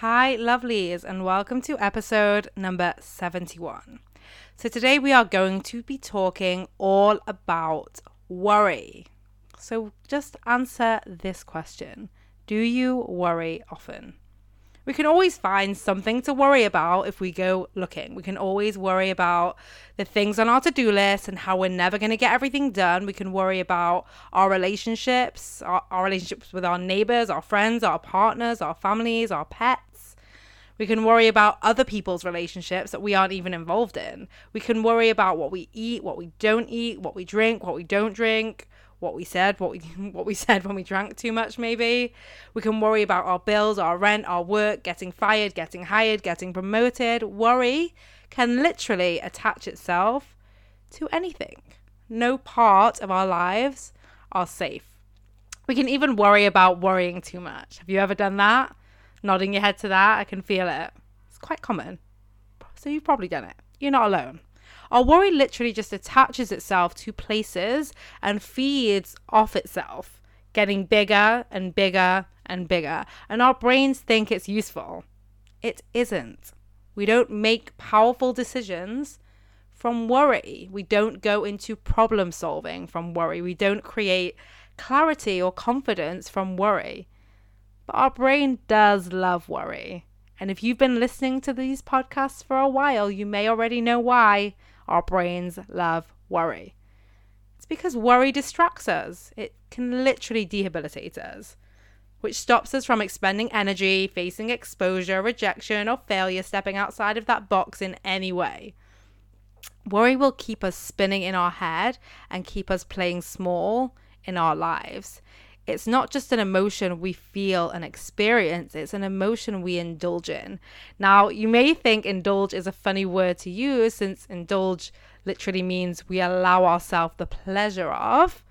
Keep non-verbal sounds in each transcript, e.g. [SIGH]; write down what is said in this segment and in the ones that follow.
Hi, lovelies, and welcome to episode number 71. So, today we are going to be talking all about worry. So, just answer this question Do you worry often? we can always find something to worry about if we go looking. We can always worry about the things on our to do list and how we're never going to get everything done. We can worry about our relationships, our, our, relationships with our neighbors, our friends, our partners, our families, our pets. We can worry about other people's relationships that we aren't even involved in. We can worry about what we eat, what we don't eat, what we drink, what we don't drink what we said, what we [LAUGHS] what we said when we drank too much maybe. We can worry about our bills, our rent, our work, getting fired, getting hired, getting promoted. Worry can literally attach itself to anything. No part of our lives are safe. We can even worry about worrying too much. Have you ever done that? Nodding your head to that, I can feel it. It's quite common. So you've probably done it. You're not alone. Our worry literally just attaches itself to places and feeds off itself, getting bigger and bigger and bigger. And our brains think it's useful. It isn't. We don't make powerful decisions from worry. We don't go into problem solving from worry. We don't create clarity or confidence from worry. But our brain does love worry. And if you've been listening to these podcasts for a while, you may already know why our brains love worry. It's because worry distracts us, it can literally debilitate us, which stops us from expending energy, facing exposure, rejection, or failure, stepping outside of that box in any way. Worry will keep us spinning in our head and keep us playing small in our lives. It's not just an emotion we feel and experience, it's an emotion we indulge in. Now, you may think indulge is a funny word to use since indulge literally means we allow ourselves the pleasure of,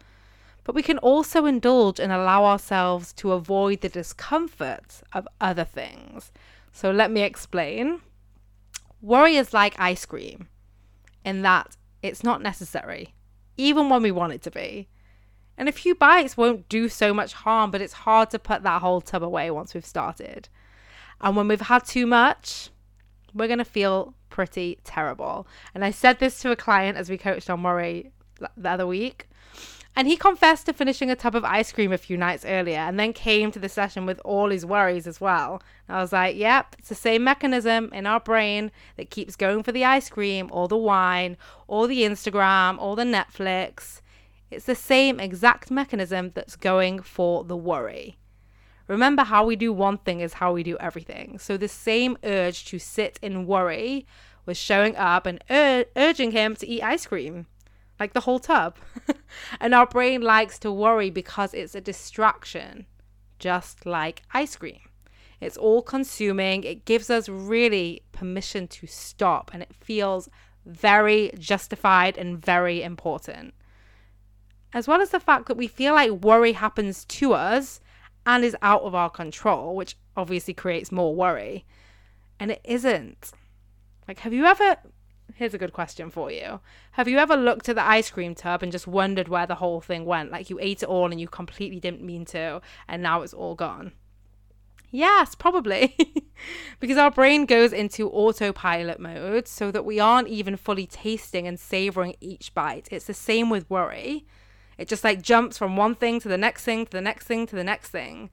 but we can also indulge and allow ourselves to avoid the discomfort of other things. So, let me explain. Worry is like ice cream in that it's not necessary, even when we want it to be. And a few bites won't do so much harm, but it's hard to put that whole tub away once we've started. And when we've had too much, we're going to feel pretty terrible. And I said this to a client as we coached on worry the other week. And he confessed to finishing a tub of ice cream a few nights earlier and then came to the session with all his worries as well. And I was like, yep, it's the same mechanism in our brain that keeps going for the ice cream or the wine or the Instagram or the Netflix. It's the same exact mechanism that's going for the worry. Remember, how we do one thing is how we do everything. So, the same urge to sit in worry was showing up and ur- urging him to eat ice cream, like the whole tub. [LAUGHS] and our brain likes to worry because it's a distraction, just like ice cream. It's all consuming, it gives us really permission to stop, and it feels very justified and very important as well as the fact that we feel like worry happens to us and is out of our control, which obviously creates more worry. And it isn't. Like, have you ever. Here's a good question for you. Have you ever looked at the ice cream tub and just wondered where the whole thing went? Like, you ate it all and you completely didn't mean to, and now it's all gone? Yes, probably. [LAUGHS] because our brain goes into autopilot mode so that we aren't even fully tasting and savoring each bite. It's the same with worry. It just like jumps from one thing to the next thing to the next thing to the next thing.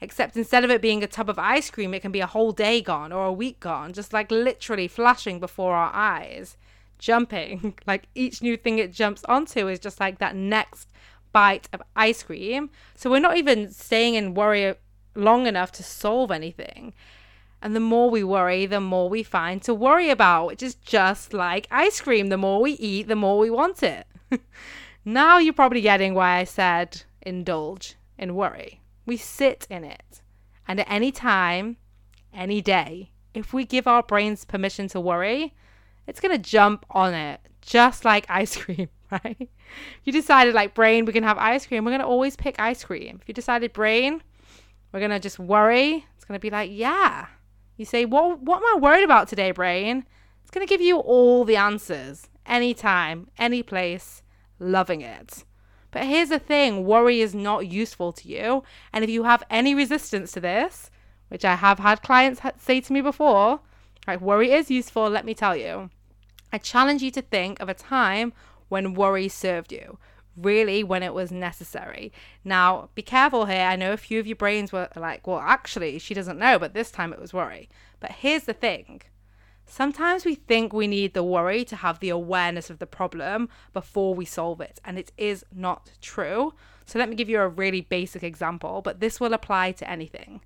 Except instead of it being a tub of ice cream, it can be a whole day gone or a week gone, just like literally flashing before our eyes, jumping. [LAUGHS] like each new thing it jumps onto is just like that next bite of ice cream. So we're not even staying in worry long enough to solve anything. And the more we worry, the more we find to worry about, which is just like ice cream. The more we eat, the more we want it. [LAUGHS] Now you're probably getting why I said indulge in worry. We sit in it. And at any time, any day, if we give our brains permission to worry, it's going to jump on it, just like [LAUGHS] ice cream, right? You decided, like, brain, we can have ice cream, we're going to always pick ice cream. If you decided, brain, we're going to just worry, it's going to be like, yeah. You say, what, what am I worried about today, brain? It's going to give you all the answers, anytime, any place, loving it. But here's the thing worry is not useful to you. And if you have any resistance to this, which I have had clients say to me before, like worry is useful, let me tell you. I challenge you to think of a time when worry served you, really when it was necessary. Now, be careful here. I know a few of your brains were like, well, actually, she doesn't know, but this time it was worry. But here's the thing sometimes we think we need the worry to have the awareness of the problem before we solve it, and it is not true. So, let me give you a really basic example, but this will apply to anything.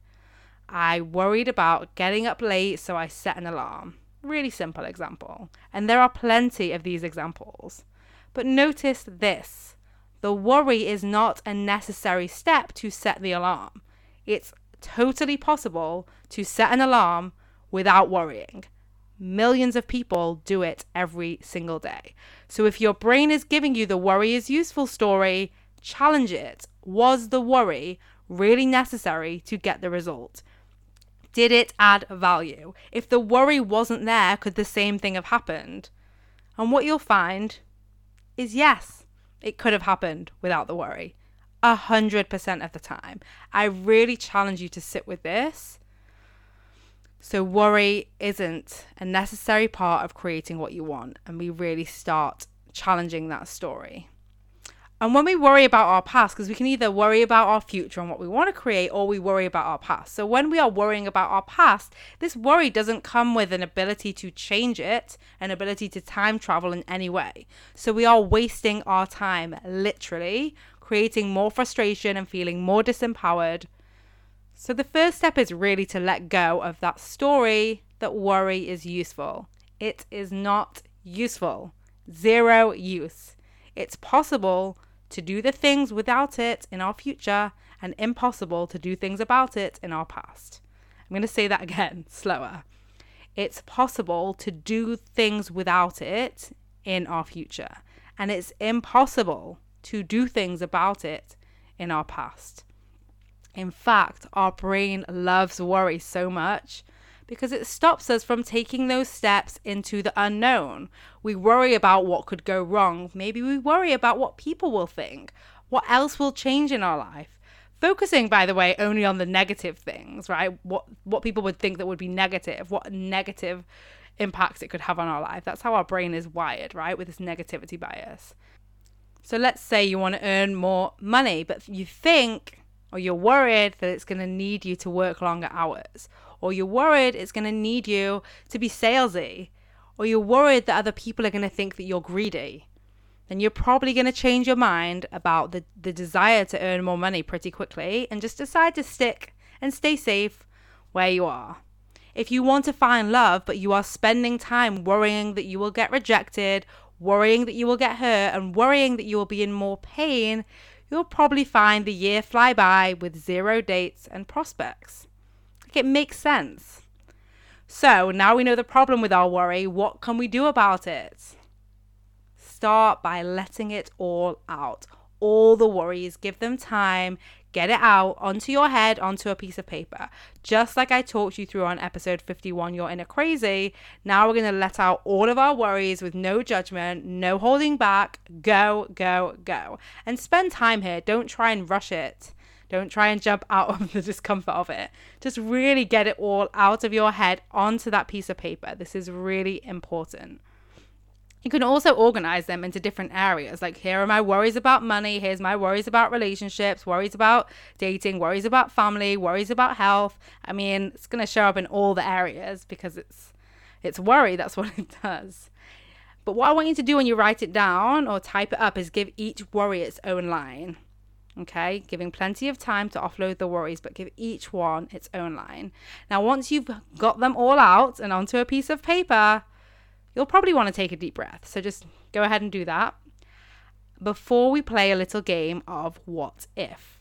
I worried about getting up late, so I set an alarm. Really simple example. And there are plenty of these examples. But notice this the worry is not a necessary step to set the alarm. It's totally possible to set an alarm without worrying. Millions of people do it every single day. So if your brain is giving you the worry is useful story, challenge it. Was the worry really necessary to get the result? Did it add value? If the worry wasn't there, could the same thing have happened? And what you'll find is yes, it could have happened without the worry. A hundred percent of the time. I really challenge you to sit with this. So, worry isn't a necessary part of creating what you want, and we really start challenging that story. And when we worry about our past, because we can either worry about our future and what we want to create, or we worry about our past. So when we are worrying about our past, this worry doesn't come with an ability to change it, an ability to time travel in any way. So we are wasting our time, literally, creating more frustration and feeling more disempowered. So the first step is really to let go of that story that worry is useful. It is not useful. Zero use. It's possible to do the things without it in our future and impossible to do things about it in our past. I'm going to say that [LAUGHS] again, slower. It's possible to do things without it in our future, and it's impossible to do things about it in our past. In fact, our brain loves worry so much because it stops us from taking those steps into the unknown. We worry about what could go wrong. Maybe we worry about what people will think. What else will change in our life? Focusing, by the way, only on the negative things, right? What what people would think that would be negative, what negative impacts it could have on our life. That's how our brain is wired, right? With this negativity bias. So let's say you want to earn more money, but you think or you're worried that it's going to need you to work longer hours. Or you're worried it's going to need you to be salesy, or you're worried that other people are going to think that you're greedy, then you're probably going to change your mind about the, the desire to earn more money pretty quickly and just decide to stick and stay safe where you are. If you want to find love, but you are spending time worrying that you will get rejected, worrying that you will get hurt, and worrying that you will be in more pain, you'll probably find the year fly by with zero dates and prospects. Like it makes sense. So now we know the problem with our worry. What can we do about it? Start by letting it all out. All the worries, give them time, get it out onto your head, onto a piece of paper. Just like I talked you through on episode 51, Your Inner Crazy. Now we're going to let out all of our worries with no judgment, no holding back. Go, go, go. And spend time here. Don't try and rush it. Don't try and jump out [LAUGHS] of the discomfort of it. Just really get it all out of your head onto that piece of paper. This is really important. You can also organize them into different areas. Like, here are my worries about money. Here's my worries about relationships, worries about dating, worries about family, worries about health. I mean, it's going to show up in all the areas because it's it's worry. That's [LAUGHS] what it does. But what I want you to do when you write it down or type it up is give each worry its own line. Okay, giving plenty of time to offload the worries, but give each one its own line. Now, once you've got them all out and onto a piece of paper, you'll probably want to take a deep breath. So just go ahead and do that before we play a little game of what if.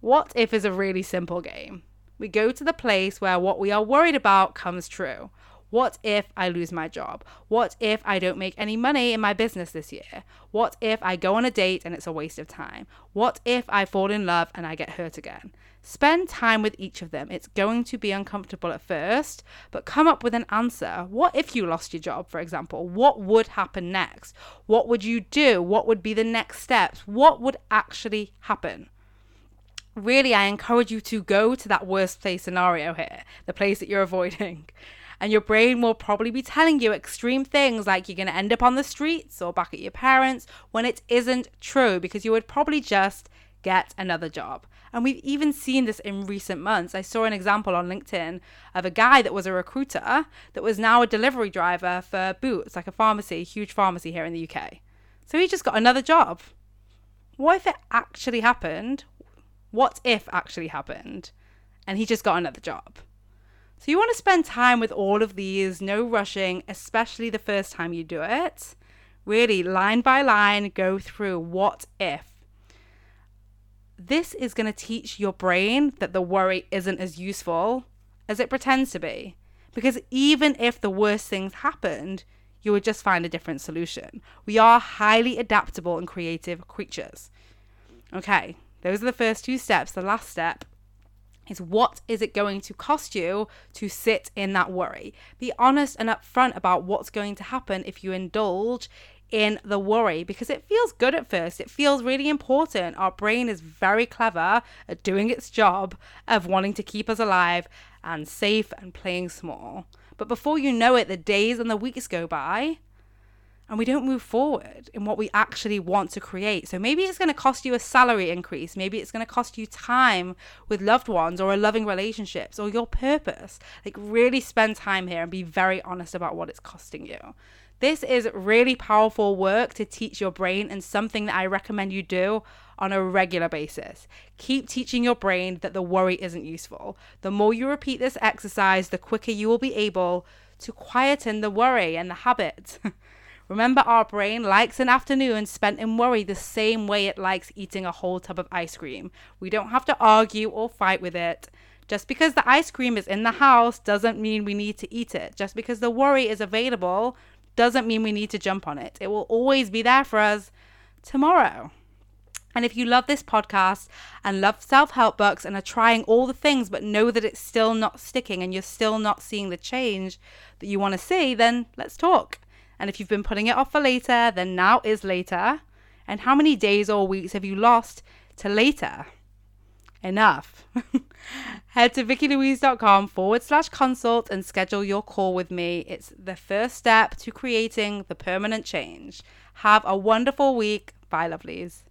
What if is a really simple game. We go to the place where what we are worried about comes true. What if I lose my job? What if I don't make any money in my business this year? What if I go on a date and it's a waste of time? What if I fall in love and I get hurt again? Spend time with each of them. It's going to be uncomfortable at first, but come up with an answer. What if you lost your job, for example? What would happen next? What would you do? What would be the next steps? What would actually happen? really, I encourage you to go to that worst place scenario here, the place that you're [LAUGHS] avoiding. And your brain will probably be telling you extreme things like you're going to end up on the streets or back at your parents when it isn't true because you would probably just get another job. And we've even seen this in recent months. I saw an example on LinkedIn of a guy that was a recruiter that was now a delivery driver for Boots, like a pharmacy, huge pharmacy here in the UK. So he just got another job. What if it actually happened? What if actually happened? And he just got another job. So you want to spend time with all of these, no rushing, especially the first time you do it. Really, line by line, go through what if. This is going to teach your brain that the worry isn't as useful as it pretends to be. Because even if the worst things happened, you would just find a different solution. We are highly adaptable and creative creatures. Okay, those are the first two steps. The last step is what is it going to cost you to sit in that worry? Be honest and upfront about what's going to happen if you indulge in the worry because it feels good at first. It feels really important. Our brain is very clever at doing its job of wanting to keep us alive and safe and playing small. But before you know it, the days and the weeks go by and we don't move forward in what we actually want to create. So maybe it's going to cost you a salary increase. Maybe it's going to cost you time with loved ones or a loving relationships or your purpose. Like, really spend time here and be very honest about what it's costing you. This is really powerful work to teach your brain and something that I recommend you do on a regular basis. Keep teaching your brain that the worry isn't useful. The more you repeat this exercise, the quicker you will be able to quieten the worry and the habit. [LAUGHS] Remember, our brain likes an afternoon spent in worry the same way it likes eating a whole tub of ice cream. We don't have to argue or fight with it. Just because the ice cream is in the house doesn't mean we need to eat it. Just because the worry is available doesn't mean we need to jump on it. It will always be there for us tomorrow. And if you love this podcast and love self help books and are trying all the things, but know that it's still not sticking and you're still not seeing the change that you want to see, then let's talk. And if you've been putting it off for later, then now is later. And how many days or weeks have you lost to later? Enough. [LAUGHS] Head to vickilouise.com forward slash consult and schedule your call with me. It's the first step to creating the permanent change. Have a wonderful week. Bye, lovelies.